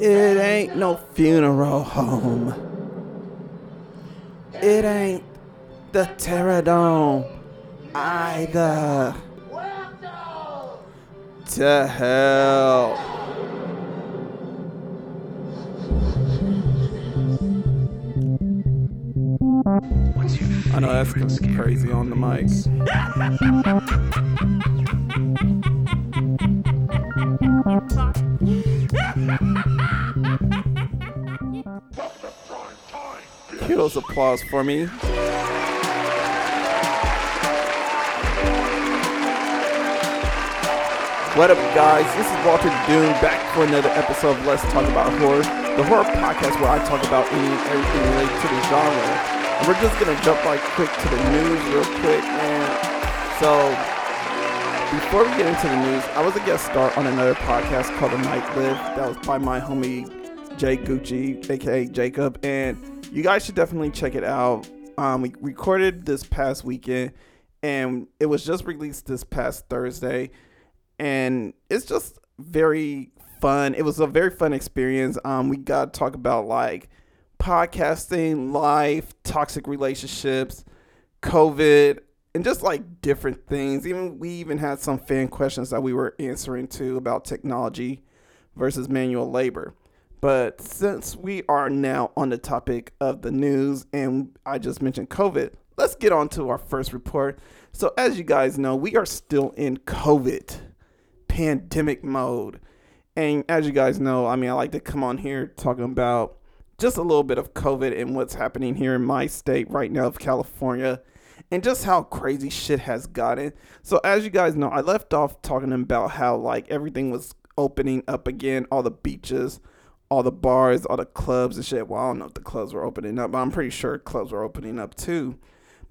It ain't no funeral home. It ain't the Terradome either. To hell. I know that's crazy on the mic. Those applause for me. What up, guys? This is Walter Doom back for another episode of Let's Talk About Horror, the horror podcast where I talk about any and everything related to the genre. And we're just gonna jump right quick to the news, real quick, man. So, before we get into the news, I was a guest star on another podcast called The Night Live. That was by my homie Jay Gucci, aka Jacob, and you guys should definitely check it out. Um, we recorded this past weekend, and it was just released this past Thursday and it's just very fun. It was a very fun experience. Um, we got to talk about like podcasting, life, toxic relationships, COVID, and just like different things. Even we even had some fan questions that we were answering to about technology versus manual labor. But since we are now on the topic of the news and I just mentioned COVID, let's get on to our first report. So, as you guys know, we are still in COVID pandemic mode. And as you guys know, I mean, I like to come on here talking about just a little bit of COVID and what's happening here in my state right now of California and just how crazy shit has gotten. So, as you guys know, I left off talking about how like everything was opening up again, all the beaches, all the bars, all the clubs and shit. Well, I don't know if the clubs were opening up, but I'm pretty sure clubs were opening up too.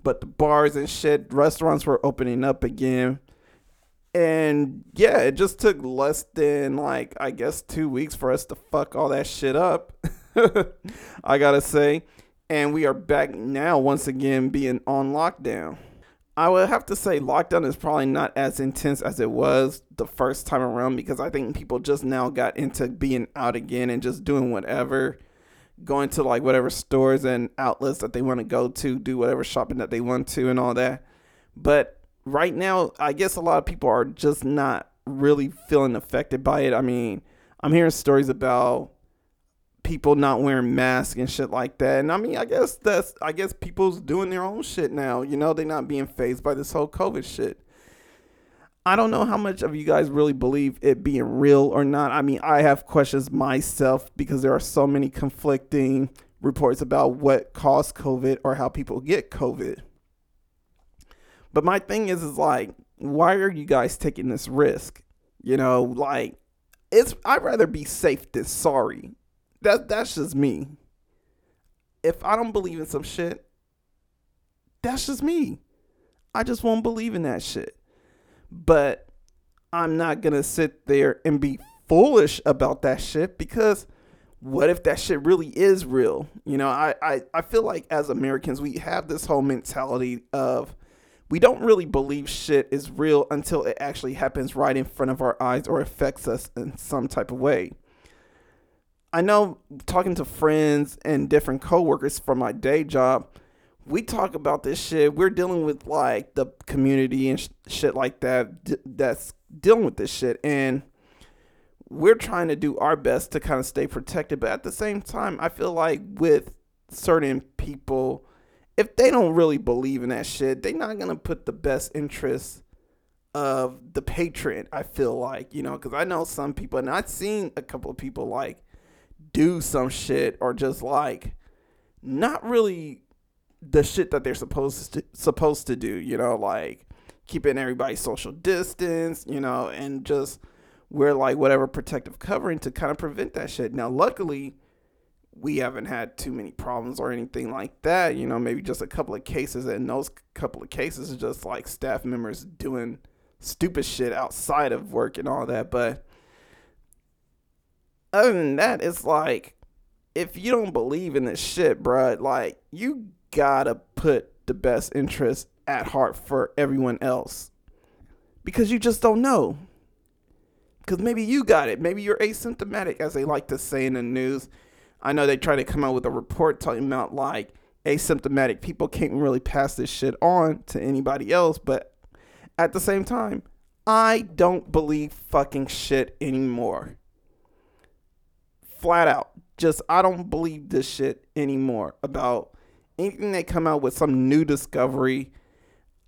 But the bars and shit, restaurants were opening up again and yeah, it just took less than like I guess two weeks for us to fuck all that shit up. I gotta say. And we are back now once again being on lockdown. I would have to say lockdown is probably not as intense as it was the first time around because I think people just now got into being out again and just doing whatever, going to like whatever stores and outlets that they want to go to, do whatever shopping that they want to, and all that. But right now, I guess a lot of people are just not really feeling affected by it. I mean, I'm hearing stories about people not wearing masks and shit like that. And I mean, I guess that's I guess people's doing their own shit now. You know, they're not being phased by this whole COVID shit. I don't know how much of you guys really believe it being real or not. I mean, I have questions myself because there are so many conflicting reports about what caused COVID or how people get COVID. But my thing is, is like, why are you guys taking this risk? You know, like, it's I'd rather be safe than sorry. That that's just me. If I don't believe in some shit, that's just me. I just won't believe in that shit. But I'm not gonna sit there and be foolish about that shit because what if that shit really is real? You know, I, I, I feel like as Americans we have this whole mentality of we don't really believe shit is real until it actually happens right in front of our eyes or affects us in some type of way. I know talking to friends and different coworkers from my day job, we talk about this shit. We're dealing with like the community and sh- shit like that d- that's dealing with this shit and we're trying to do our best to kind of stay protected, but at the same time, I feel like with certain people if they don't really believe in that shit, they're not gonna put the best interest of the patron. I feel like you know, because I know some people, and I've seen a couple of people like do some shit or just like not really the shit that they're supposed to supposed to do. You know, like keeping everybody social distance. You know, and just wear like whatever protective covering to kind of prevent that shit. Now, luckily we haven't had too many problems or anything like that. You know, maybe just a couple of cases, and those couple of cases are just like staff members doing stupid shit outside of work and all that. But other than that, it's like if you don't believe in this shit, bruh, like you gotta put the best interest at heart for everyone else because you just don't know. Because maybe you got it. Maybe you're asymptomatic, as they like to say in the news. I know they try to come out with a report talking about like asymptomatic people can't really pass this shit on to anybody else. But at the same time, I don't believe fucking shit anymore. Flat out. Just, I don't believe this shit anymore about anything they come out with some new discovery.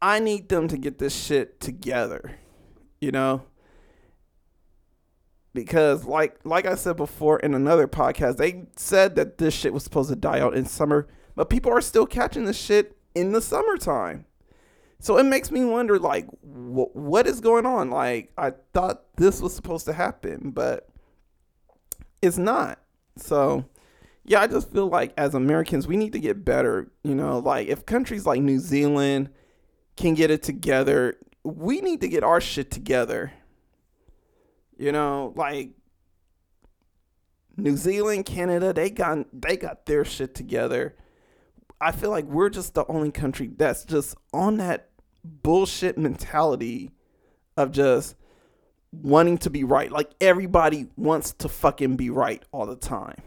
I need them to get this shit together. You know? Because like like I said before in another podcast, they said that this shit was supposed to die out in summer, but people are still catching this shit in the summertime. So it makes me wonder, like, wh- what is going on? Like, I thought this was supposed to happen, but it's not. So, yeah, I just feel like as Americans, we need to get better. You know, like if countries like New Zealand can get it together, we need to get our shit together. You know, like New Zealand, Canada, they got they got their shit together. I feel like we're just the only country that's just on that bullshit mentality of just wanting to be right. Like everybody wants to fucking be right all the time.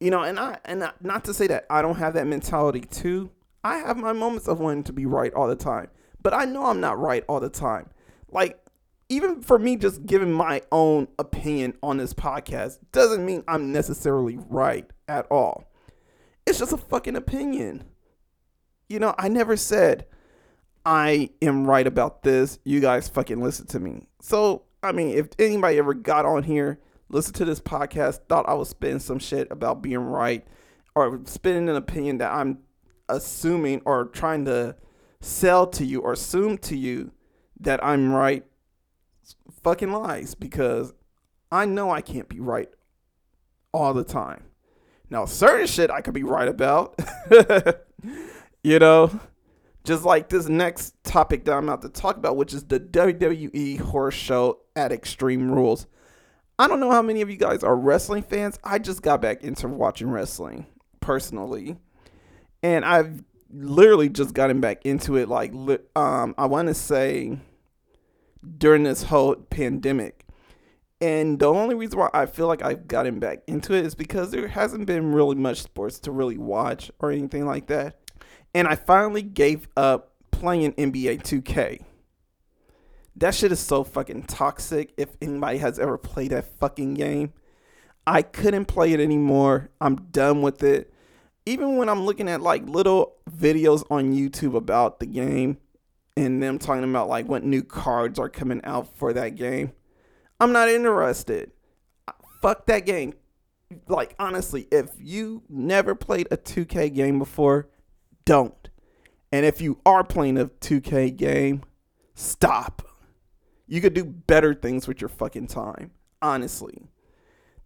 You know, and I and not to say that I don't have that mentality too. I have my moments of wanting to be right all the time, but I know I'm not right all the time. Like even for me just giving my own opinion on this podcast doesn't mean I'm necessarily right at all. It's just a fucking opinion. You know, I never said I am right about this. You guys fucking listen to me. So, I mean, if anybody ever got on here, listened to this podcast, thought I was spitting some shit about being right, or spitting an opinion that I'm assuming or trying to sell to you or assume to you that I'm right, fucking lies because I know I can't be right all the time. Now, certain shit I could be right about. you know, just like this next topic that I'm about to talk about, which is the WWE horror show at Extreme Rules. I don't know how many of you guys are wrestling fans. I just got back into watching wrestling personally. And I've literally just gotten back into it like um I want to say during this whole pandemic. And the only reason why I feel like I've gotten back into it is because there hasn't been really much sports to really watch or anything like that. And I finally gave up playing NBA 2K. That shit is so fucking toxic if anybody has ever played that fucking game. I couldn't play it anymore. I'm done with it. Even when I'm looking at like little videos on YouTube about the game and them talking about like what new cards are coming out for that game I'm not interested. Fuck that game. Like, honestly, if you never played a 2K game before, don't. And if you are playing a 2K game, stop. You could do better things with your fucking time, honestly.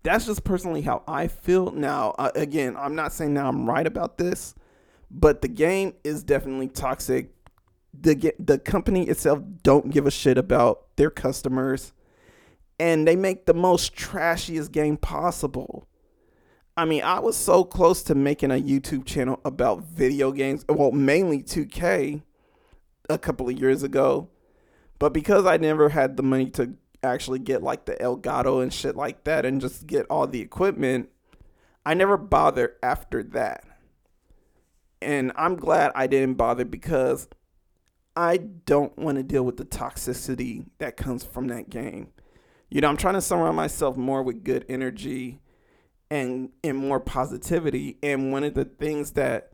That's just personally how I feel. Now, uh, again, I'm not saying now I'm right about this, but the game is definitely toxic. The the company itself don't give a shit about their customers and they make the most trashiest game possible. I mean, I was so close to making a YouTube channel about video games, well, mainly 2K a couple of years ago. But because I never had the money to actually get like the Elgato and shit like that and just get all the equipment, I never bothered after that. And I'm glad I didn't bother because I don't want to deal with the toxicity that comes from that game you know, I'm trying to surround myself more with good energy and and more positivity. And one of the things that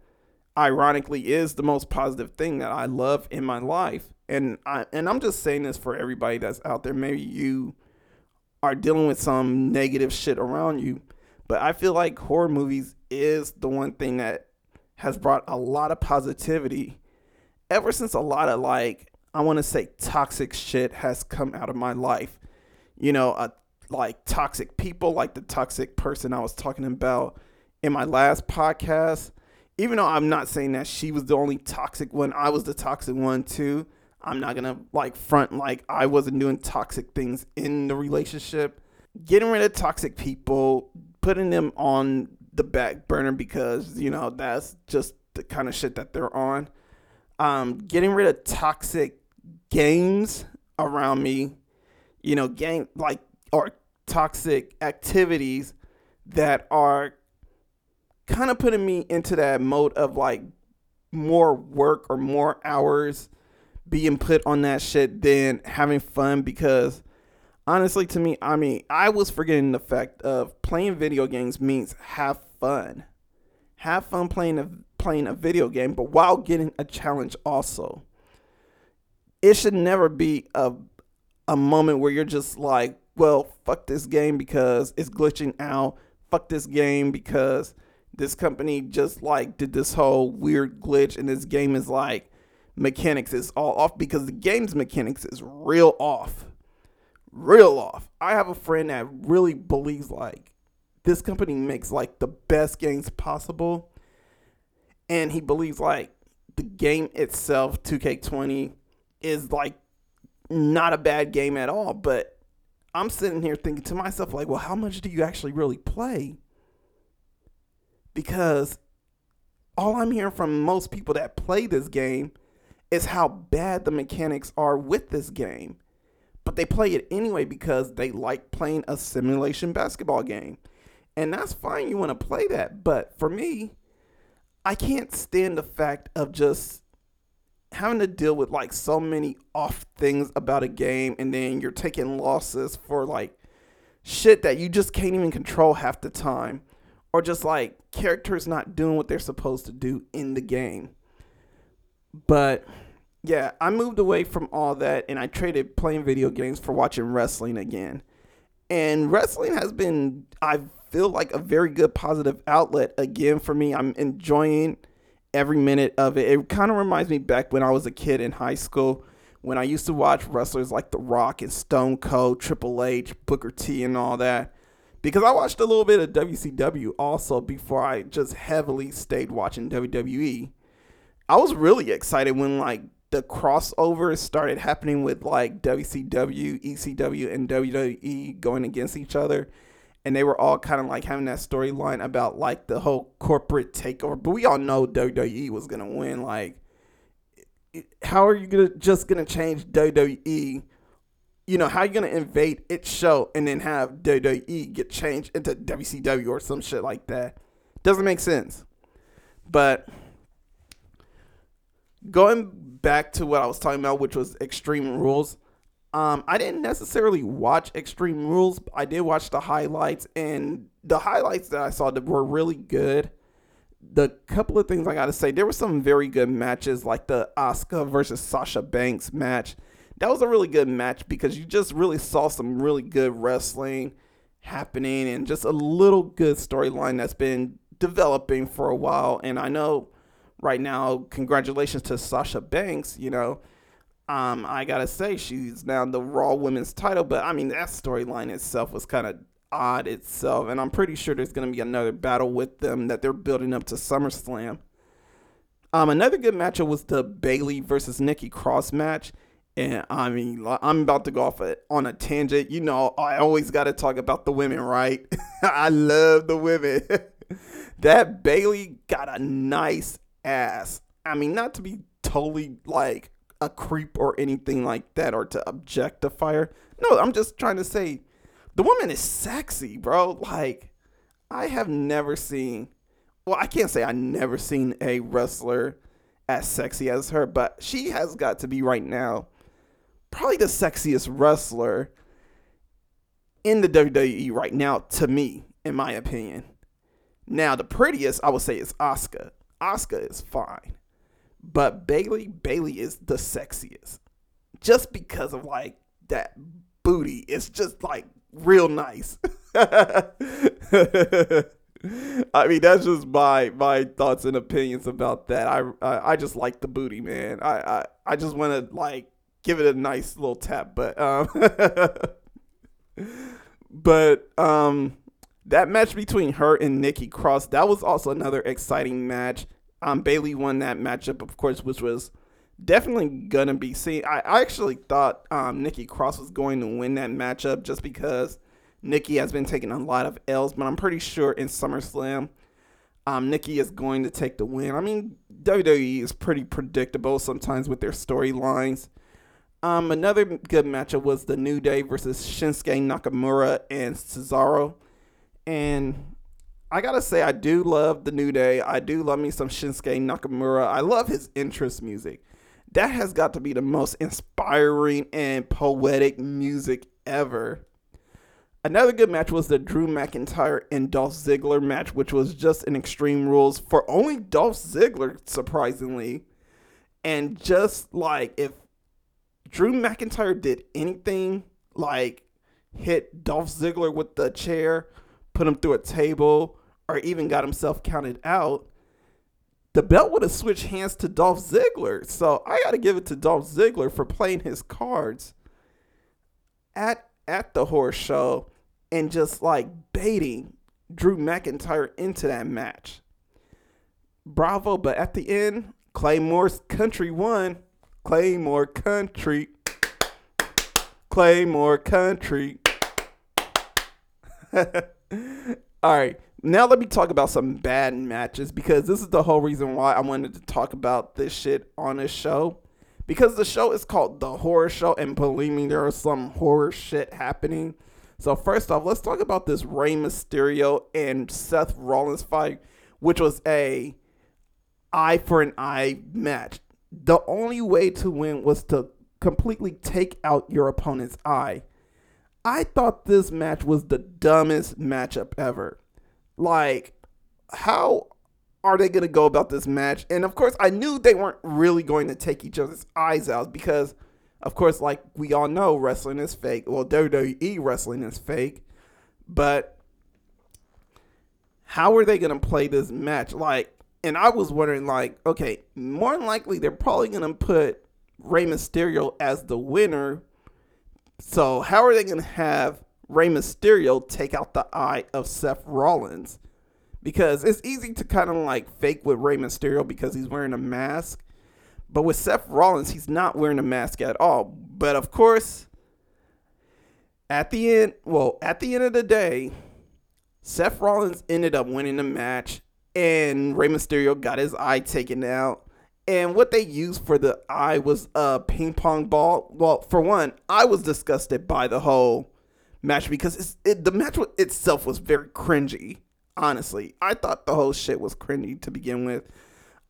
ironically is the most positive thing that I love in my life. And I and I'm just saying this for everybody that's out there. Maybe you are dealing with some negative shit around you, but I feel like horror movies is the one thing that has brought a lot of positivity ever since a lot of like I want to say toxic shit has come out of my life you know, uh, like toxic people, like the toxic person I was talking about in my last podcast. Even though I'm not saying that she was the only toxic one, I was the toxic one too. I'm not gonna like front like I wasn't doing toxic things in the relationship. Getting rid of toxic people, putting them on the back burner because you know that's just the kind of shit that they're on. Um, getting rid of toxic games around me you know, game like or toxic activities that are kind of putting me into that mode of like more work or more hours being put on that shit than having fun because honestly to me i mean i was forgetting the fact of playing video games means have fun. Have fun playing a playing a video game but while getting a challenge also. It should never be a a moment where you're just like well fuck this game because it's glitching out. Fuck this game because this company just like did this whole weird glitch and this game is like mechanics is all off because the game's mechanics is real off. Real off. I have a friend that really believes like this company makes like the best games possible. And he believes like the game itself 2k20 is like not a bad game at all but i'm sitting here thinking to myself like well how much do you actually really play because all I'm hearing from most people that play this game is how bad the mechanics are with this game. But they play it anyway because they like playing a simulation basketball game. And that's fine, you want to play that. But for me, I can't stand the fact of just having to deal with like so many off things about a game and then you're taking losses for like shit that you just can't even control half the time or just like characters not doing what they're supposed to do in the game. But yeah, I moved away from all that and I traded playing video games for watching wrestling again. And wrestling has been, I feel like, a very good positive outlet again for me. I'm enjoying every minute of it. It kind of reminds me back when I was a kid in high school when I used to watch wrestlers like The Rock and Stone Cold, Triple H, Booker T, and all that because I watched a little bit of WCW also before I just heavily stayed watching WWE. I was really excited when like the crossovers started happening with like WCW, ECW, and WWE going against each other. And they were all kind of like having that storyline about like the whole corporate takeover. But we all know WWE was gonna win. Like, how are you gonna just gonna change WWE you know, how are you gonna invade its show and then have WWE get changed into WCW or some shit like that? Doesn't make sense. But going back to what I was talking about, which was Extreme Rules, um, I didn't necessarily watch Extreme Rules. I did watch the highlights, and the highlights that I saw that were really good. The couple of things I gotta say, there were some very good matches, like the Asuka versus Sasha Banks match that was a really good match because you just really saw some really good wrestling happening and just a little good storyline that's been developing for a while. And I know right now, congratulations to Sasha Banks, you know. Um, I gotta say she's now the Raw Women's title, but I mean that storyline itself was kind of odd itself, and I'm pretty sure there's gonna be another battle with them that they're building up to SummerSlam. Um, another good matchup was the Bayley versus Nikki Cross match. And I mean, I'm about to go off on a tangent. You know, I always got to talk about the women, right? I love the women. that Bayley got a nice ass. I mean, not to be totally like a creep or anything like that or to objectify her. No, I'm just trying to say the woman is sexy, bro. Like, I have never seen, well, I can't say I never seen a wrestler as sexy as her, but she has got to be right now probably the sexiest wrestler in the WWE right now, to me, in my opinion. Now, the prettiest I would say is Asuka. Asuka is fine. But Bayley Bayley is the sexiest. Just because of like that booty. It's just like real nice. I mean, that's just my my thoughts and opinions about that. I I, I just like the booty, man. I I, I just want to like give it a nice little tap. But um, but um, that match between her and Nikki Cross that was also another exciting match. Um, Bayley won that matchup, of course, which was definitely gonna be seen. I, I actually thought um, Nikki Cross was going to win that matchup just because Nikki has been taking a lot of L's, but I'm pretty sure in SummerSlam. Um, Nikki is going to take the win. I mean, WWE is pretty predictable sometimes with their storylines. Um, another good matchup was the New Day versus Shinsuke Nakamura and Cesaro. And I gotta say, I do love the New Day. I do love me some Shinsuke Nakamura. I love his interest music. That has got to be the most inspiring and poetic music ever. Another good match was the Drew McIntyre and Dolph Ziggler match, which was just an Extreme Rules for only Dolph Ziggler, surprisingly. And just like if Drew McIntyre did anything like hit Dolph Ziggler with the chair, put him through a table, or even got himself counted out, the belt would have switched hands to Dolph Ziggler. So I got to give it to Dolph Ziggler for playing his cards at at the horror show and just like baiting Drew McIntyre into that match. Bravo, but at the end, Claymore's country won. Claymore country. Claymore country. All right. Now let me talk about some bad matches because this is the whole reason why I wanted to talk about this shit on this show. Because the show is called The Horror Show, and believe me, there is some horror shit happening. So first off, let's talk about this Rey Mysterio and Seth Rollins fight, which was a eye for an eye match. The only way to win was to completely take out your opponent's eye. I thought this match was the dumbest matchup ever. Like, how are they going to go about this match? And of course, I knew they weren't really going to take each other's eyes out because of course, like we all know, wrestling is fake. Well, WWE wrestling is fake, but how are they gonna play this match? Like, and I was wondering, like, okay, more than likely they're probably gonna put Rey Mysterio as the winner. So how are they gonna have Rey Mysterio take out the eye of Seth Rollins? Because it's easy to kind of like fake with Rey Mysterio because he's wearing a mask. But with Seth Rollins, he's not wearing a mask at all. But of course, at the end, well, at the end of the day, Seth Rollins ended up winning the match, and Rey Mysterio got his eye taken out. And what they used for the eye was a ping pong ball. Well, for one, I was disgusted by the whole match because it, the match itself was very cringy. Honestly, I thought the whole shit was cringy to begin with.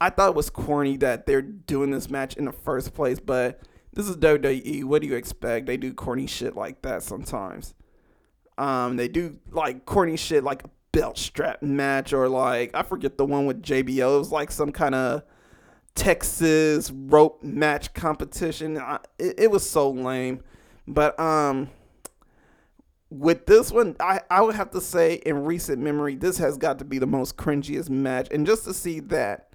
I thought it was corny that they're doing this match in the first place, but this is WWE. What do you expect? They do corny shit like that sometimes. Um, they do like corny shit like a belt strap match or like I forget the one with JBL. It was like some kind of Texas rope match competition. I, it, it was so lame, but um, with this one, I, I would have to say in recent memory, this has got to be the most cringiest match. And just to see that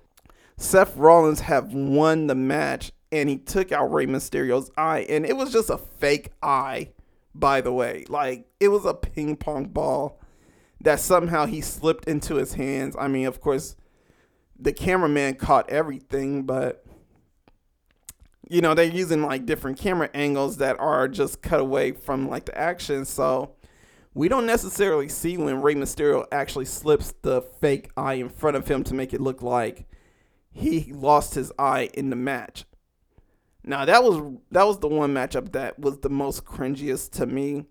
Seth Rollins have won the match and he took out Rey Mysterio's eye and it was just a fake eye by the way like it was a ping pong ball that somehow he slipped into his hands I mean of course the cameraman caught everything but you know they're using like different camera angles that are just cut away from like the action so we don't necessarily see when Rey Mysterio actually slips the fake eye in front of him to make it look like he lost his eye in the match. Now that was that was the one matchup that was the most cringiest to me.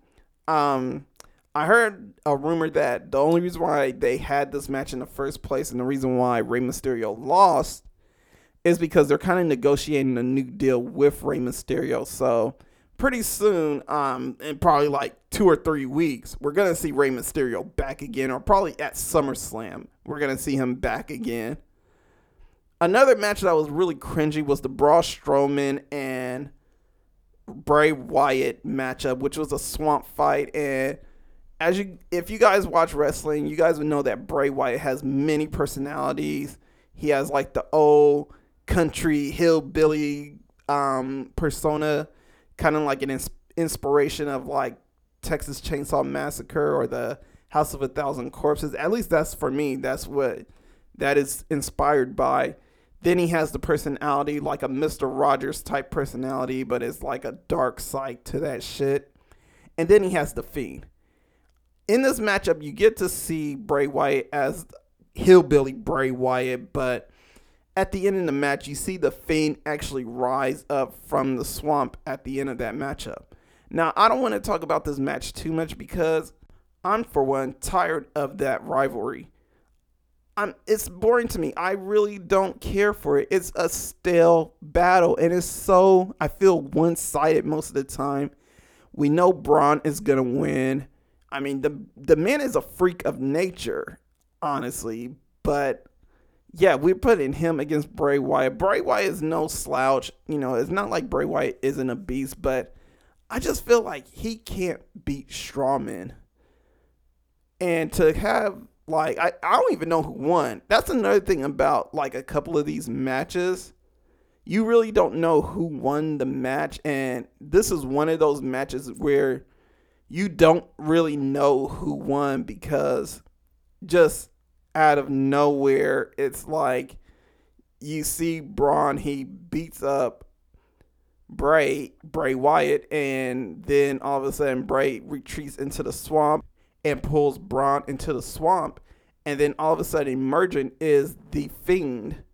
Um, I heard a rumor that the only reason why they had this match in the first place and the reason why Rey Mysterio lost is because they're kind of negotiating a new deal with Rey Mysterio. So pretty soon, um, in probably like two or three weeks, we're gonna see Rey Mysterio back again, or probably at SummerSlam, we're gonna see him back again. Another match that was really cringy was the Braun Strowman and Bray Wyatt matchup, which was a swamp fight. And as you, if you guys watch wrestling, you guys would know that Bray Wyatt has many personalities. He has like the old country hillbilly um, persona, kind of like an ins- inspiration of like Texas Chainsaw Massacre or the House of a Thousand Corpses. At least that's for me. That's what that is inspired by. Then he has the personality like a Mr. Rogers type personality, but it's like a dark side to that shit. And then he has the Fiend. In this matchup, you get to see Bray Wyatt as hillbilly Bray Wyatt, but at the end of the match, you see the Fiend actually rise up from the swamp at the end of that matchup. Now, I don't want to talk about this match too much because I'm, for one, tired of that rivalry. I'm, it's boring to me. I really don't care for it. It's a stale battle, and it's so, I feel one sided most of the time. We know Braun is going to win. I mean, the, the man is a freak of nature, honestly, but yeah, we're putting him against Bray Wyatt. Bray Wyatt is no slouch. You know, it's not like Bray Wyatt isn't a beast, but I just feel like he can't beat Strowman. And to have like I, I don't even know who won. That's another thing about like a couple of these matches. You really don't know who won the match and this is one of those matches where you don't really know who won because just out of nowhere it's like you see Braun he beats up Bray, Bray Wyatt, and then all of a sudden Bray retreats into the swamp and pulls Braun into the swamp, and then all of a sudden emerging is the Fiend.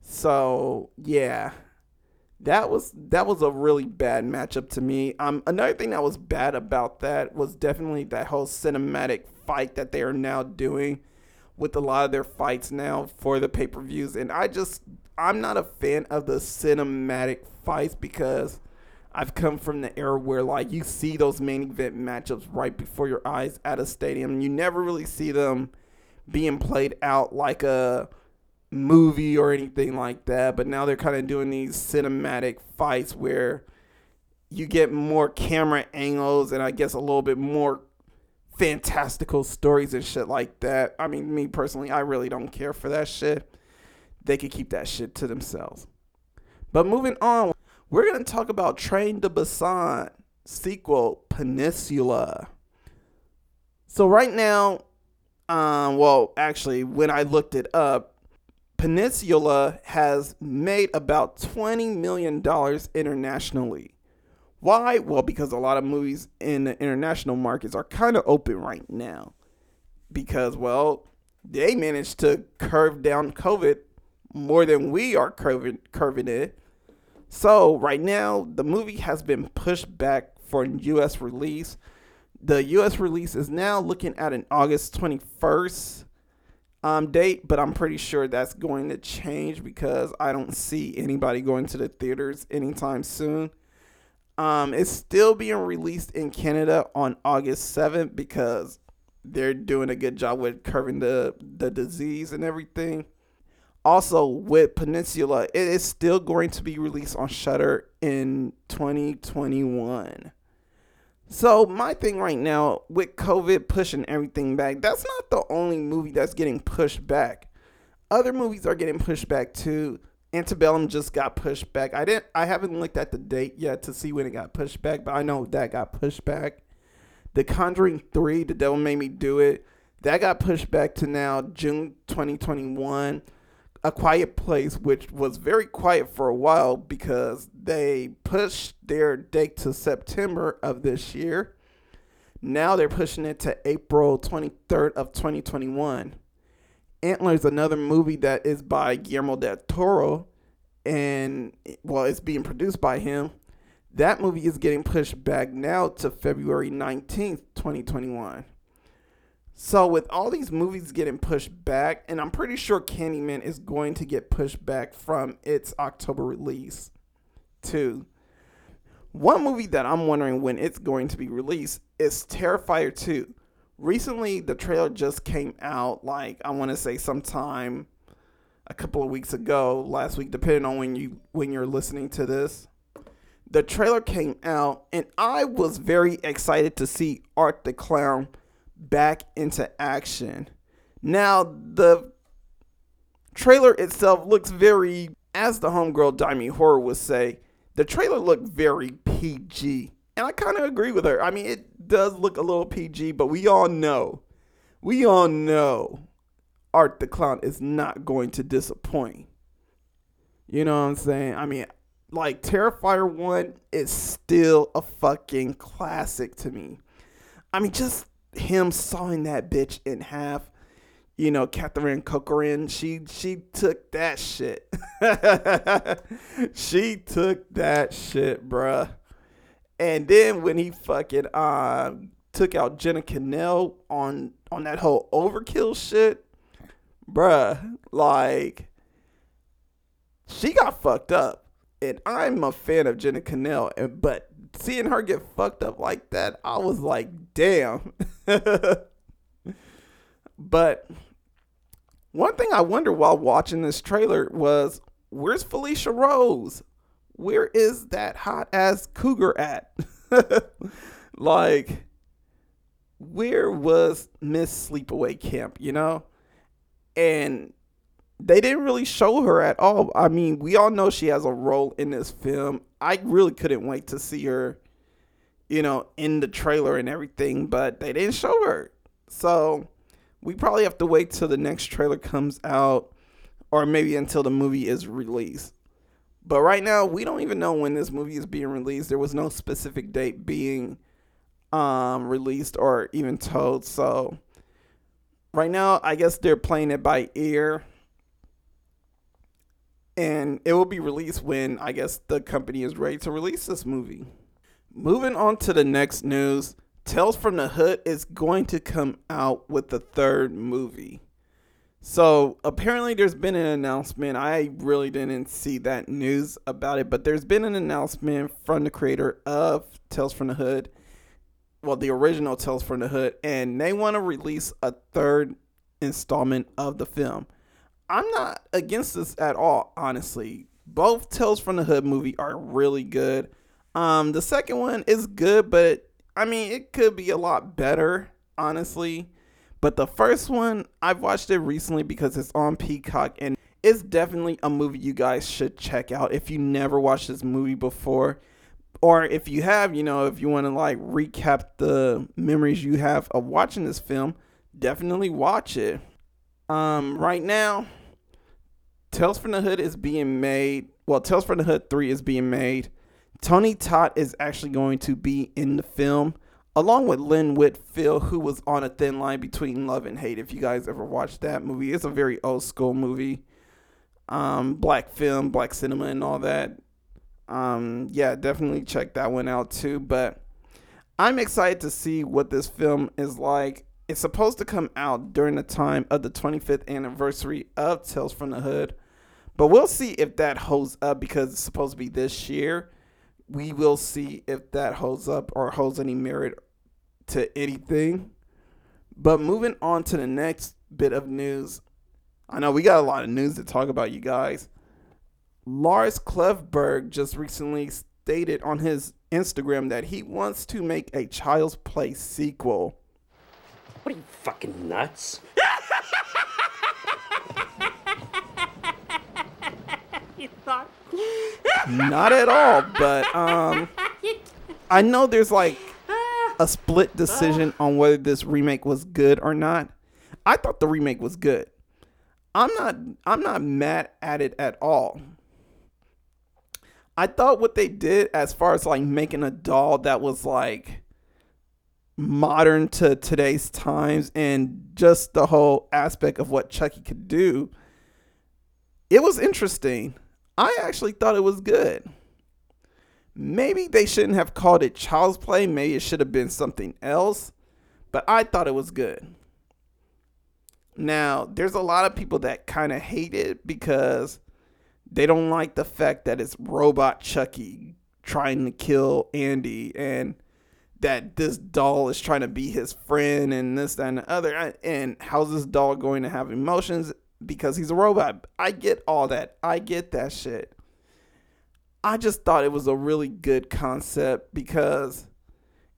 So yeah, that was that was a really bad matchup to me. Um, another thing that was bad about that was definitely that whole cinematic fight that they are now doing with a lot of their fights now for the pay per views, and I just I'm not a fan of the cinematic fights because I've come from the era where like you see those main event matchups right before your eyes at a stadium. You never really see them being played out like a movie or anything like that. But now they're kind of doing these cinematic fights where you get more camera angles and I guess a little bit more fantastical stories and shit like that. I mean, me personally, I really don't care for that shit they could keep that shit to themselves. But moving on, we're going to talk about Train to Busan sequel Peninsula. So right now, um, well, actually, when I looked it up, Peninsula has made about $20 million internationally. Why? Well, because a lot of movies in the international markets are kind of open right now. Because, well, they managed to curve down COVID more than we are curving, curving it. So right now, the movie has been pushed back for U.S. release. The U.S. release is now looking at an August 21st um, date, but I'm pretty sure that's going to change because I don't see anybody going to the theaters anytime soon. Um, it's still being released in Canada on August 7th because they're doing a good job with curving the the disease and everything. Also, with Peninsula, it is still going to be released on Shutter in 2021. So, my thing right now with COVID pushing everything back, that's not the only movie that's getting pushed back. Other movies are getting pushed back too. Antebellum just got pushed back. I didn't I haven't looked at the date yet to see when it got pushed back, but I know that got pushed back. The Conjuring 3, The Devil Made Me Do It, that got pushed back to now June 2021. A Quiet Place, which was very quiet for a while because they pushed their date to September of this year. Now they're pushing it to April 23rd of 2021. Antler is another movie that is by Guillermo del Toro, and well, it's being produced by him. That movie is getting pushed back now to February 19th, 2021. So with all these movies getting pushed back, and I'm pretty sure Candyman is going to get pushed back from its October release too. One movie that I'm wondering when it's going to be released is Terrifier 2. Recently, the trailer just came out, like I want to say sometime a couple of weeks ago, last week, depending on when you when you're listening to this. The trailer came out, and I was very excited to see Art the Clown back into action. Now, the trailer itself looks very, as the homegirl Daimi Horror would say, the trailer looked very PG. And I kind of agree with her. I mean, it does look a little PG, but we all know, we all know Art the Clown is not going to disappoint. You know what I'm saying? I mean, like Terrifier 1 is still a fucking classic to me. I mean, just him sawing that bitch in half. you know, Catherine Corcoran, she she took that shit. she took that shit, bruh. And then when he fucking uh, took out Jenna Kanell on on that whole overkill shit, bruh, like she got fucked up. And I'm a fan of Jenna Kanell, and but seeing her get fucked up like that, I was like, damn. but one thing I wonder while watching this trailer was where's Felissa Rose? Where is that hot ass cougar at? like, where was Miss Sleepaway Camp, you know? And they didn't really show her at all. I mean, we all know she has a role in this film. I really couldn't wait to see her, you know, in the trailer and everything, but they didn't show her. So, we probably have to wait till the next trailer comes out or maybe until the movie is released. But right now, we don't even know when this movie is being released. There was no specific date being um, released or even told. So right now, I guess they're playing it by ear. And it will be released when I guess the company is ready to release this movie. Moving on to the next news. Tales from the Hood is going to come out with the third movie. So apparently, there's been an announcement. I really didn't see that news about it, but there's been an announcement from the creator of Tales from the Hood, well, the original Tales from the Hood, and they want to release a third installment of the film. I'm not against this at all, honestly. Both Tales from the Hood movie are really good. Um, the second one is good, but I mean, it could be a lot better, honestly. But the first one, I've watched it recently because it's on Peacock and it's definitely a movie you guys should check out if you never watched this movie before. Or if you have, you know, if you want to like recap the memories you have of watching this film, definitely watch it. Um, right now, Tales from the Hood is being made. Well, Tales from the Hood 3 is being made. Tony Todd is actually going to be in the film, along with Lynn Whitfield, who was on a thin line between love and hate. If you guys ever watched that movie, it's a very old school movie. Um, black film, black cinema, and all that. Um, yeah, definitely check that one out too. But I'm excited to see what this film is like. It's supposed to come out during the time of the 25th anniversary of Tales from the Hood. But we'll see if that holds up because it's supposed to be this year we will see if that holds up or holds any merit to anything. But moving on to the next bit of news, I know we got a lot of news to talk about, you guys. Lars Klevberg just recently stated on his Instagram that he wants to make a Child's Play sequel. What are you fucking nuts? you thought not at all, but um, I know there's like a split decision on whether this remake was good or not. I thought the remake was good. I'm not I'm not mad at it at all. I thought what they did as far as like making a doll that was like modern to today's times and just the whole aspect of what Chucky could do, it was interesting. I actually thought it was good. Maybe they shouldn't have called it Child's Play. Maybe it should have been something else. But I thought it was good. Now, there's a lot of people that kind of hate it because they don't like the fact that it's robot Chucky trying to kill Andy and that this doll is trying to be his friend and this, that, and the other. And how's this doll going to have emotions? Because he's a robot. I get all that. I get that shit. I just thought it was a really good concept because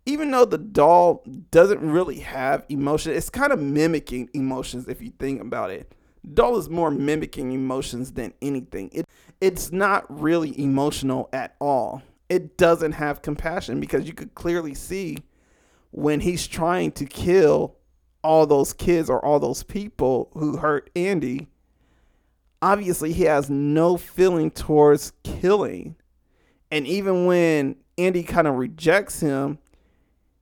even though the doll doesn't really have emotion, it's kind of mimicking emotions if you think about it. Doll is more mimicking emotions than anything. It it's not really emotional at all. It doesn't have compassion because you could clearly see when he's trying to kill all those kids or all those people who hurt Andy, obviously he has no feeling towards killing. And even when Andy kind of rejects him,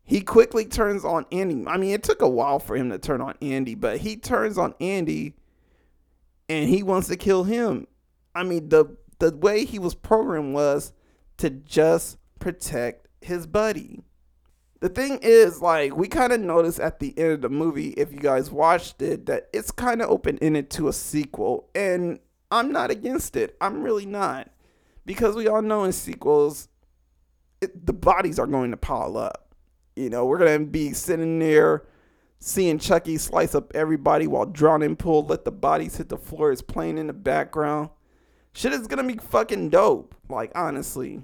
he quickly turns on Andy. I mean, it took a while for him to turn on Andy, but he turns on Andy and he wants to kill him. I mean, the the way he was programmed was to just protect his buddy. The thing is, like, we kind of noticed at the end of the movie, if you guys watched it, that it's kind of open ended to a sequel. And I'm not against it. I'm really not. Because we all know in sequels, it, the bodies are going to pile up. You know, we're going to be sitting there seeing Chucky slice up everybody while drowning pool, let the bodies hit the floor, is playing in the background. Shit is going to be fucking dope. Like, honestly.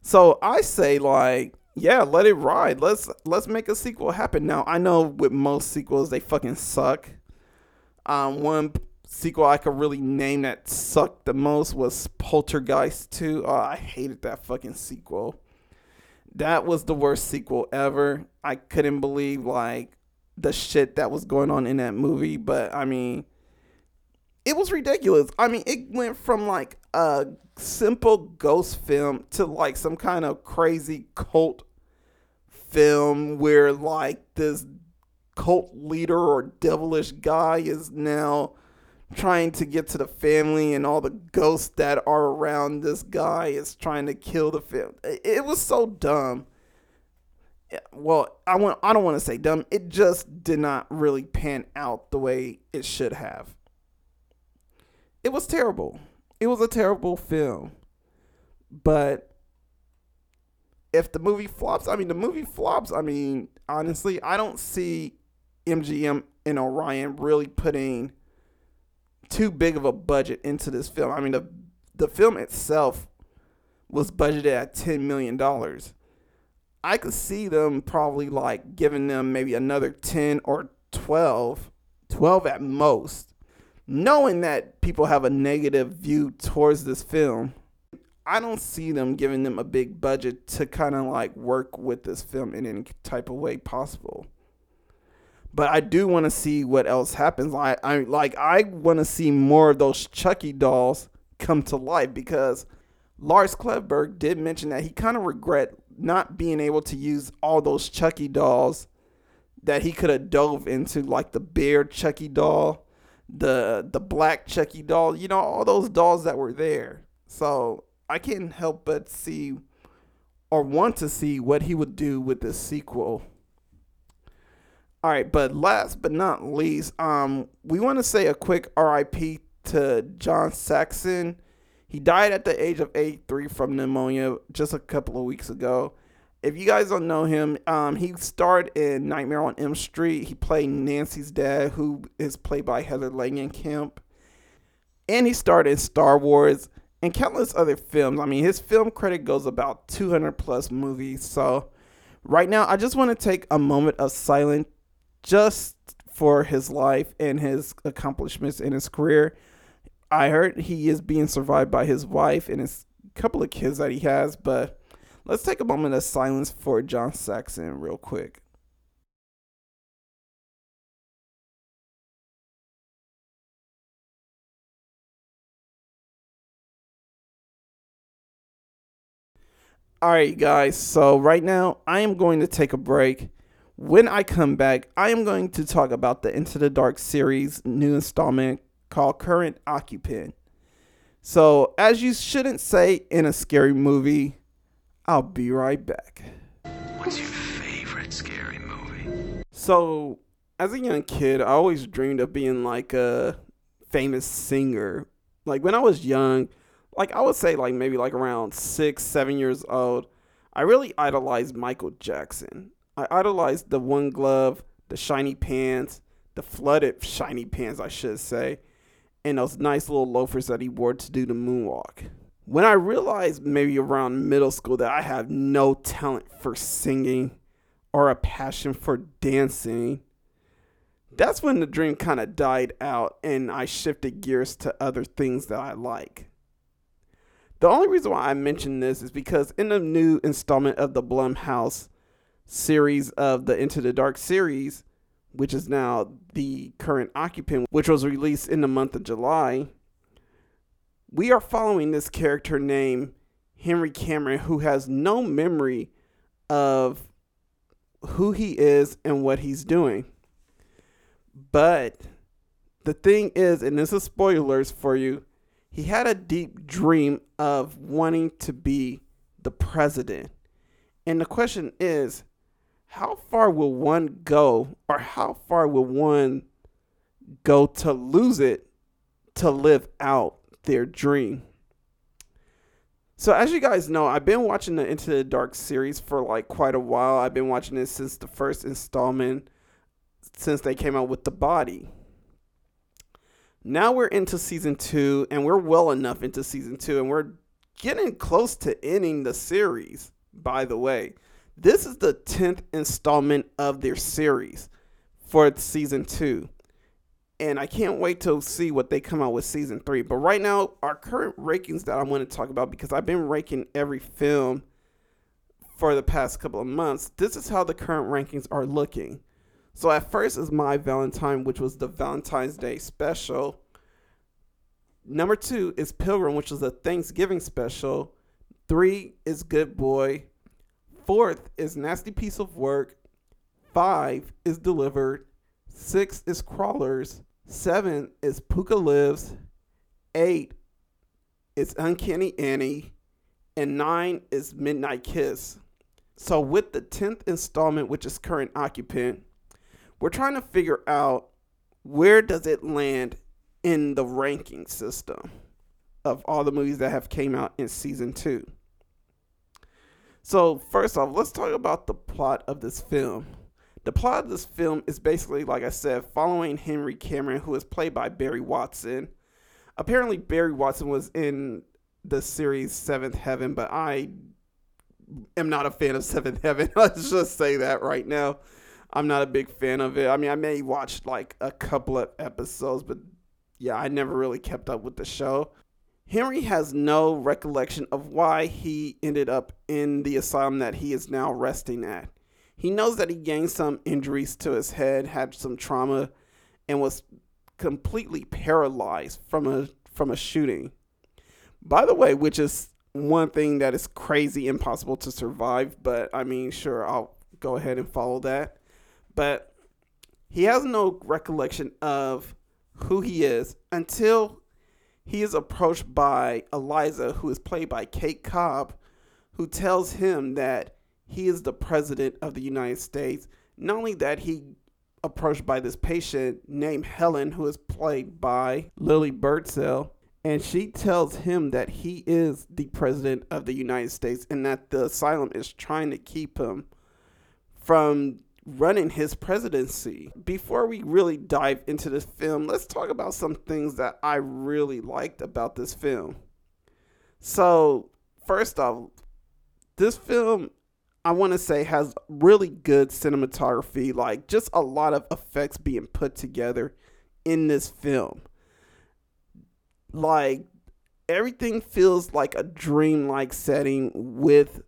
So I say like, yeah, let it ride. Let's let's make a sequel happen. Now I know with most sequels they fucking suck. Um, one sequel I could really name that sucked the most was Poltergeist 2. Oh, I hated that fucking sequel. That was the worst sequel ever. I couldn't believe like the shit that was going on in that movie, but I mean it was ridiculous. I mean, it went from like a simple ghost film to like some kind of crazy cult film where like this cult leader or devilish guy is now trying to get to the family and all the ghosts that are around this guy is trying to kill the film. It was so dumb. Well, I want I don't want to say dumb. It just did not really pan out the way it should have. It was terrible. It was a terrible film. But if the movie flops, I mean the movie flops, I mean, honestly, I don't see MGM and Orion really putting too big of a budget into this film. I mean, the the film itself was budgeted at ten million dollars. I could see them probably like giving them maybe another ten or 12, 12 at most, knowing that people have a negative view towards this film. I don't see them giving them a big budget to kind of like work with this film in any type of way possible but I do want to see what else happens. I, I like I want to see more of those Chucky dolls come to life because Lars Klevberg did mention that he kind of regret not being able to use all those Chucky dolls that he could have dove into, like the bear Chucky doll, the the black Chucky doll, you know, all those dolls that were there. So I can't help but see or want to see what he would do with this sequel. All right, but last but not least, um, we want to say a quick RIP to John Saxon. He died at the age of 83 from pneumonia just a couple of weeks ago. If you guys don't know him, um, he starred in Nightmare on Elm Street. He played Nancy's dad, who is played by Heather Langenkamp. And he starred in Star Wars and countless other films. I mean, his film credit goes about 200 plus movies. So, right now, I just want to take a moment of silence just for his life and his accomplishments in his career. I heard he is being survived by his wife and his couple of kids that he has, but let's take a moment of silence for John Saxon real quick. All right, guys. So right now, I am going to take a break when I come back, I am going to talk about the Into the Dark series new installment called Current Occupant. So, as you shouldn't say in a scary movie, I'll be right back. What's your favorite scary movie? So, as a young kid, I always dreamed of being like a famous singer. Like when I was young, like I would say like maybe like around 6, 7 years old, I really idolized Michael Jackson. I idolized the one glove, the shiny pants, the flooded shiny pants, I should say, and those nice little loafers that he wore to do the moonwalk. When I realized maybe around middle school that I have no talent for singing or a passion for dancing, that's when the dream kind of died out and I shifted gears to other things that I like. The only reason why I mention this is because in the new installment of the Blumhouse series of the Into the Dark series, which is now the current occupant, which was released in the month of July, we are following this character named Henry Cameron, who has no memory of who he is and what he's doing. But the thing is, and this is spoilers for you, he had a deep dream of wanting to be the president. And the question is, how far will one go, or how far will one go to lose it to live out their dream? So, as you guys know, I've been watching the Into the Dark series for like quite a while. I've been watching it since the first installment, since they came out with The Body. Now we're into season two, and we're well enough into season two, and we're getting close to ending the series, by the way. This is the 10th installment of their series for season two. And I can't wait to see what they come out with season three. But right now, our current rankings that I want to talk about, because I've been ranking every film for the past couple of months, this is how the current rankings are looking. So at first is My Valentine, which was the Valentine's Day special. Number two is Pilgrim, which was a Thanksgiving special. Three is Good Boy. Fourth is Nasty Piece of Work. Five is Delivered. Six is Crawlers. Seven is Pooka Lives. Eight is Uncanny Annie. And nine is Midnight Kiss. So, with the 10th installment, which is Current Occupant, we're trying to figure out where does it land in the ranking system of all the movies that have came out in season 2. So, first off, let's talk about the plot of this film. The plot of this film is basically, like I said, following Henry Cameron, who is played by Barry Watson. Apparently, Barry Watson was in the series Seventh Heaven, but I am not a fan of Seventh Heaven. Let's just say that right now. I'm not a big fan of it. I mean, I may watch like a couple of episodes, but yeah, I never really kept up with the show. Henry has no recollection of why he ended up in the asylum that he is now resting at. He knows that he gained some injuries to his head, had some trauma, and was completely paralyzed from a from a shooting. By the way, which is one thing that is crazy impossible to survive, but I mean, sure, I'll go ahead and follow that. But he has no recollection of who he is until he is approached by Eliza, who is played by Kate Cobb, who tells him that he is the president of the United States. Not only that, he approached by this patient named Helen, who is played by Lily Birdsell, and she tells him that he is the president of the United States and that the asylum is trying to keep him from running his presidency. Before we really dive into this film, let's talk about some things that I really liked about this film. So, first off, this film I want to say has really good cinematography, like just a lot of effects being put together in this film. Like everything feels like a dreamlike setting with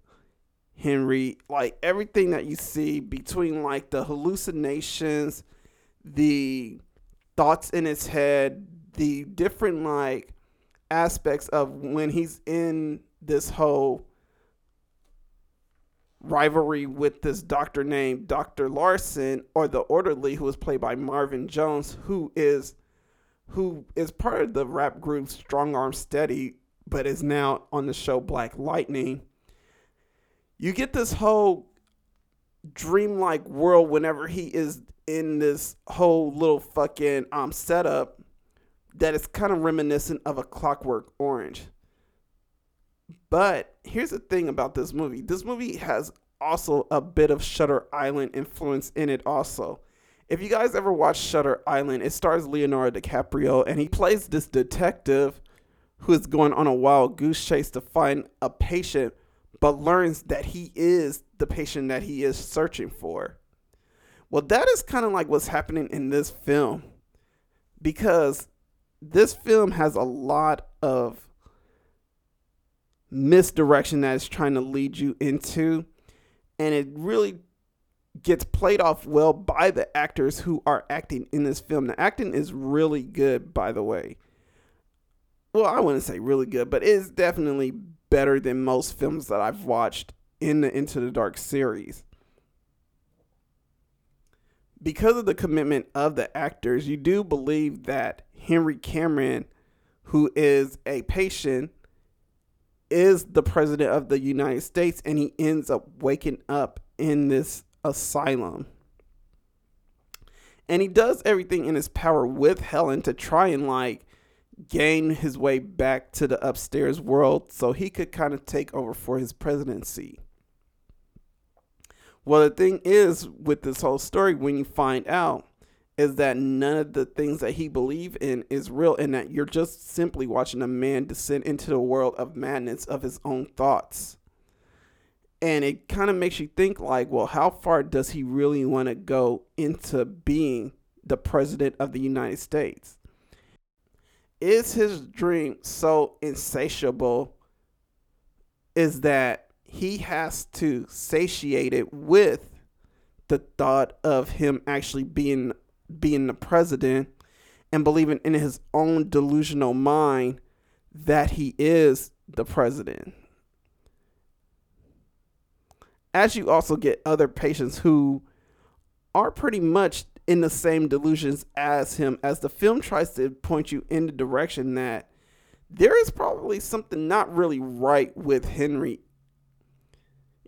Henry. Like everything that you see between like the hallucinations, the thoughts in his head, the different like aspects of when he's in this whole rivalry with this doctor named Dr. Larson or the orderly who was played by Marvin Jones who is who is part of the rap group Strong Arm Steady but is now on the show Black Lightning. You get this whole dreamlike world whenever he is in this whole little fucking um setup that is kind of reminiscent of a Clockwork Orange. But here's the thing about this movie. This movie has also a bit of Shutter Island influence in it also. If you guys ever watched Shutter Island, it stars Leonardo DiCaprio and he plays this detective who is going on a wild goose chase to find a patient but learns that he is the patient that he is searching for. Well, that is kind of like what's happening in this film because this film has a lot of misdirection that it's trying to lead you into and it really gets played off well by the actors who are acting in this film. The acting is really good, by the way. Well, I wouldn't say really good, but it's definitely better than most films that I've watched in the Into the Dark series. Because of the commitment of the actors, you do believe that Henry Cameron, who is a patient, is the president of the United States and he ends up waking up in this asylum. And he does everything in his power with Helen to try and like gain his way back to the upstairs world so he could kind of take over for his presidency. Well, the thing is with this whole story, when you find out, is that none of the things that he believed in is real and that you're just simply watching a man descend into the world of madness of his own thoughts. And it kind of makes you think like, well, how far does he really want to go into being the president of the United States? Is his dream so insatiable is that he has to satiate it with the thought of him actually being being the president and believing in his own delusional mind that he is the president. As you also get other patients who are pretty much in the same delusions as him, as the film tries to point you in the direction that there is probably something not really right with Henry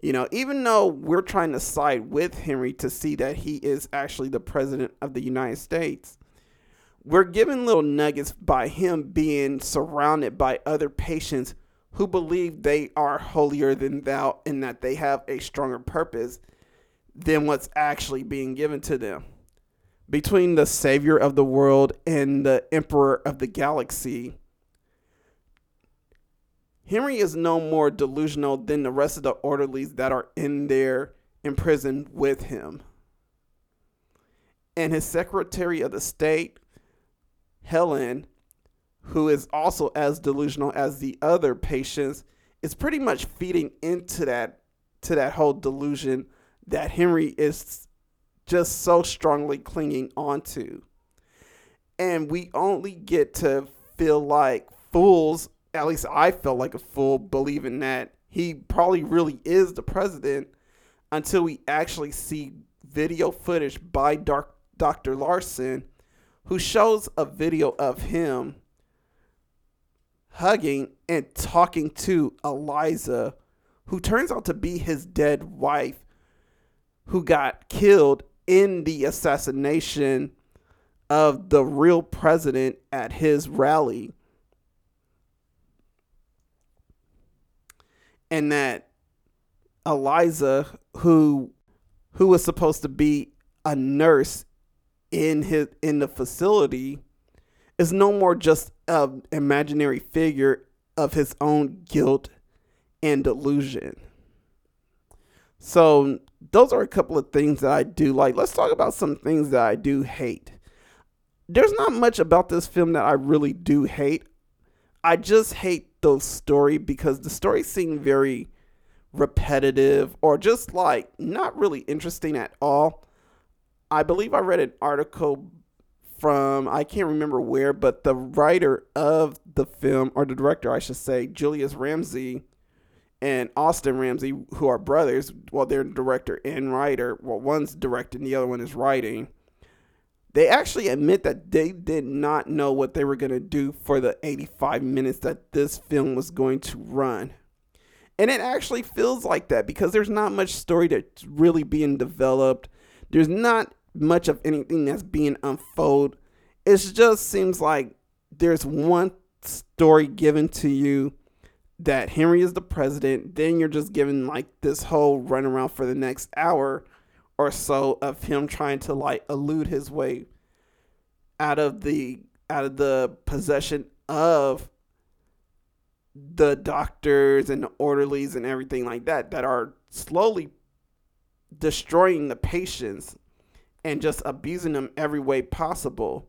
you know, even though we're trying to side with Henry to see that he is actually the president of the United States, we're given little nuggets by him being surrounded by other patients who believe they are holier than thou and that they have a stronger purpose than what's actually being given to them. Between the savior of the world and the emperor of the galaxy, Henry is no more delusional than the rest of the orderlies that are in there in prison with him. And his Secretary of the State, Helen, who is also as delusional as the other patients, is pretty much feeding into that to that whole delusion that Henry is just so strongly clinging onto. And we only get to feel like fools at least I felt like a fool believing that he probably really is the president until we actually see video footage by Dark, Dr. Larson who shows a video of him hugging and talking to Eliza, who turns out to be his dead wife, who got killed in the assassination of the real president at his rally. and that Eliza, who who was supposed to be a nurse in his in the facility, is no more just an imaginary figure of his own guilt and delusion. So those are a couple of things that I do like. Let's talk about some things that I do hate. There's not much about this film that I really do hate. I just hate the story because the story seemed very repetitive or just like not really interesting at all. I believe I read an article from I can't remember where, but the writer of the film or the director, I should say, Julius Ramsay and Austin Ramsay, who are brothers. Well, they're director and writer. Well, one's directing, the other one is writing they actually admit that they did not know what they were going to do for the 85 minutes that this film was going to run. And it actually feels like that because there's not much story that's really being developed. There's not much of anything that's being unfolded. It just seems like there's one story given to you that Henry is the president. Then you're just given like this whole runaround for the next hour or so of him trying to like elude his way out of the out of the possession of the doctors and the orderlies and everything like that that are slowly destroying the patients and just abusing them every way possible.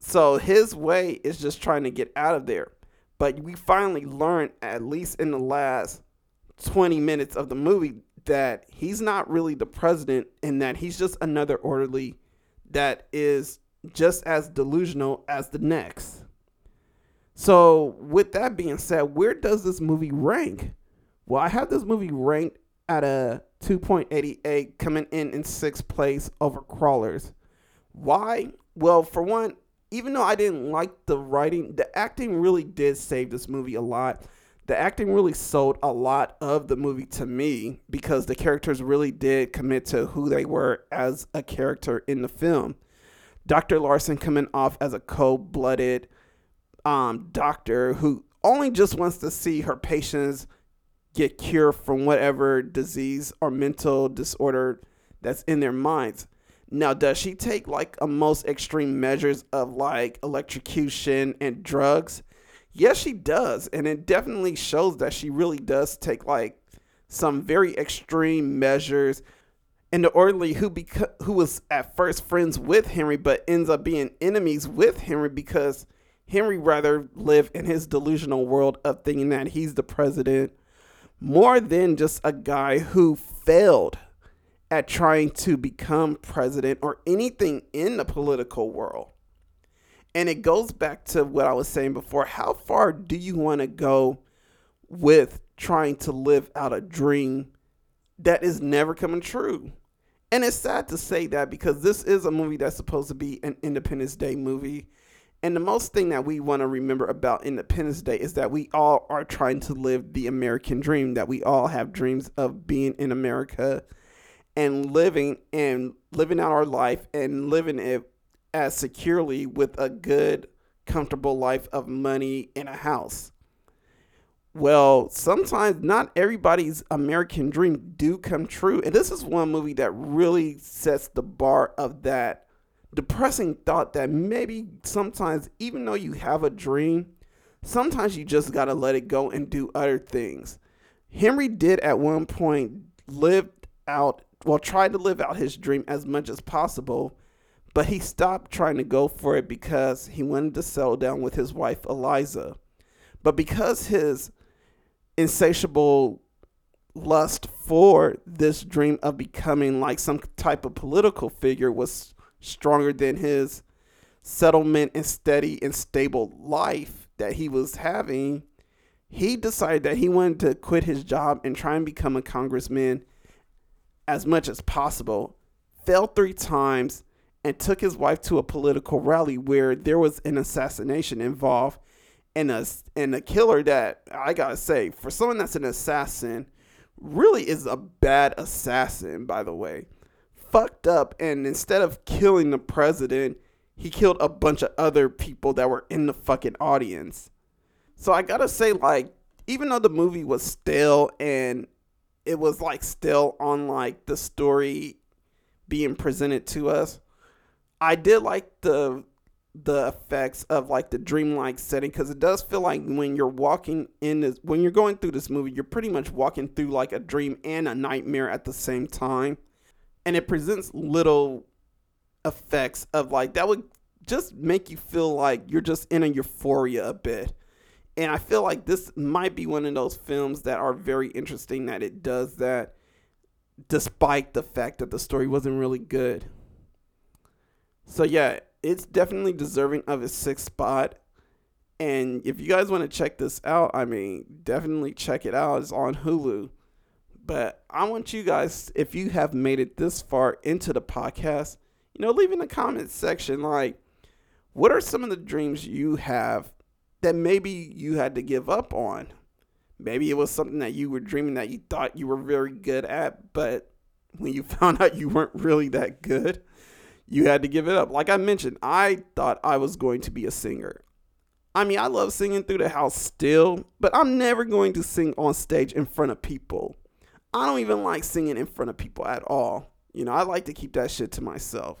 So his way is just trying to get out of there. But we finally learn, at least in the last 20 minutes of the movie, that he's not really the president and that he's just another orderly that is just as delusional as the next. So, with that being said, where does this movie rank? Well, I have this movie ranked at a 2.88, coming in in sixth place over Crawlers. Why? Well, for one, even though I didn't like the writing, the acting really did save this movie a lot. The acting really sold a lot of the movie to me because the characters really did commit to who they were as a character in the film. Dr. Larson coming off as a cold blooded um, doctor who only just wants to see her patients get cured from whatever disease or mental disorder that's in their minds. Now, does she take like a most extreme measures of like electrocution and drugs? Yes, she does. And it definitely shows that she really does take like some very extreme measures. And the orderly who beca- who was at first friends with Henry but ends up being enemies with Henry because Henry rather live in his delusional world of thinking that he's the president more than just a guy who failed at trying to become president or anything in the political world. And it goes back to what I was saying before. How far do you want to go with trying to live out a dream that is never coming true? And it's sad to say that because this is a movie that's supposed to be an Independence Day movie. And the most thing that we want to remember about Independence Day is that we all are trying to live the American dream, that we all have dreams of being in America and living and living out our life and living it as securely with a good, comfortable life of money in a house. Well, sometimes not everybody's American dream do come true. And this is one movie that really sets the bar of that depressing thought that maybe sometimes even though you have a dream, sometimes you just got to let it go and do other things. Henry did at one point live out well tried to live out his dream as much as possible, but he stopped trying to go for it because he wanted to settle down with his wife Eliza. But because his insatiable lust for this dream of becoming like some type of political figure was stronger than his settlement and steady and stable life that he was having, he decided that he wanted to quit his job and try and become a congressman as much as possible. fell three times and took his wife to a political rally where there was an assassination involved and a and a killer that I gotta say for someone that's an assassin really is a bad assassin by the way fucked up and instead of killing the president he killed a bunch of other people that were in the fucking audience so I gotta say like even though the movie was stale and it was like still on like the story being presented to us. I did like the the effects of like the dreamlike setting because it does feel like when you're walking in this when you're going through this movie you're pretty much walking through like a dream and a nightmare at the same time. And it presents little effects of like that would just make you feel like you're just in a euphoria a bit and i feel like this might be one of those films that are very interesting that it does that despite the fact that the story wasn't really good so yeah it's definitely deserving of a sixth spot. And if you guys want to check this out, I mean, definitely check it out. It's on Hulu. But I want you guys, if you have made it this far into the podcast, you know, leave in the comments section like, what are some of the dreams you have that maybe you had to give up on? Maybe it was something that you were dreaming that you thought you were very good at, but when you found out you weren't really that good, you had to give it up. Like I mentioned, I thought I was going to be a singer. I mean, I love singing through the house still, but I'm never going to sing on stage in front of people. I don't even like singing in front of people at all. You know, I like to keep that shit to myself.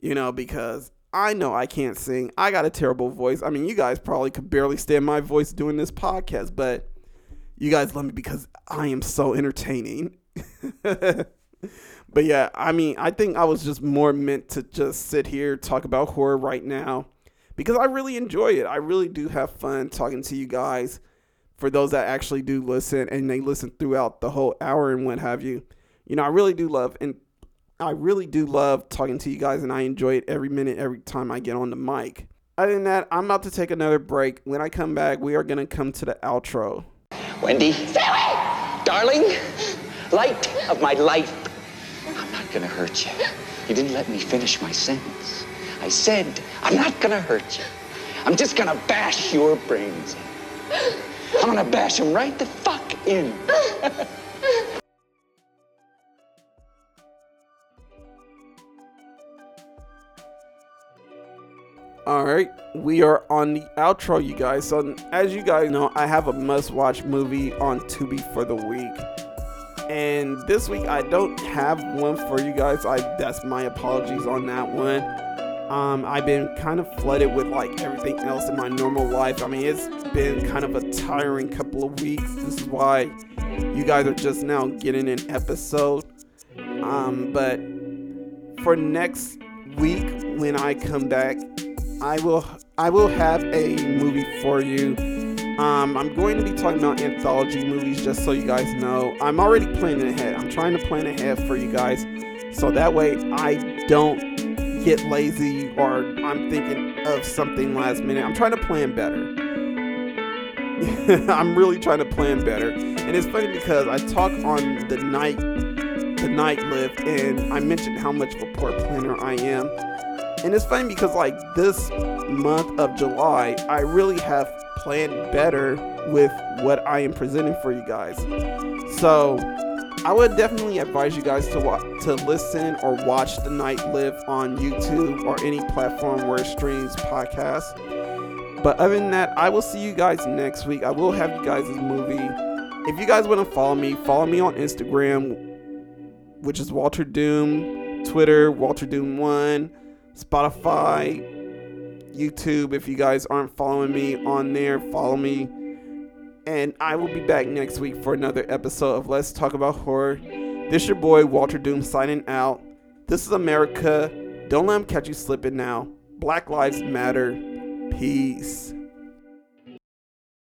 You know, because I know I can't sing. I got a terrible voice. I mean, you guys probably could barely stand my voice doing this podcast, but you guys love me because I am so entertaining. But yeah, I mean, I think I was just more meant to just sit here talk about horror right now because I really enjoy it. I really do have fun talking to you guys. For those that actually do listen and they listen throughout the whole hour and what have you, you know, I really do love and I really do love talking to you guys and I enjoy it every minute, every time I get on the mic. Other than that, I'm about to take another break. When I come back, we are going to come to the outro. Wendy, away! darling. Light of my life. I'm not gonna hurt you. You didn't let me finish my sentence. I said, I'm not gonna hurt you. I'm just gonna bash your brains in. I'm gonna bash them right the fuck in. All right, we are on the outro, you guys. So, as you guys know, I have a must watch movie on Tubi for the week. And this week, I don't have one for you guys. I That's my apologies on that one. Um, I've been kind of flooded with like everything else in my normal life. I mean, it's been kind of a tiring couple of weeks. This is why you guys are just now getting an episode. Um, but for next week, when I come back, I will I will have a movie for you. Um, I'm going to be talking about anthology movies just so you guys know. I'm already planning ahead. I'm trying to plan ahead for you guys so that way I don't get lazy or I'm thinking of something last minute. I'm trying to plan better. I'm really trying to plan better. And it's funny because I talk on the night the night lift and I mentioned how much of a poor planner I am. And it's funny because like this month of July, I really have planned better with what I am presenting for you guys. So I would definitely advise you guys to watch, to listen or watch the Night Live on YouTube or any platform where it streams podcasts. But other than that, I will see you guys next week. I will have you guys' movie. If you guys want to follow me, follow me on Instagram, which is Walter Doom, Twitter, Walter Doom One. Spotify, YouTube. If you guys aren't following me on there, follow me. And I will be back next week for another episode of Let's Talk About Horror. This your boy Walter Doom signing out. This is America. Don't let them catch you slipping now. Black Lives Matter. Peace.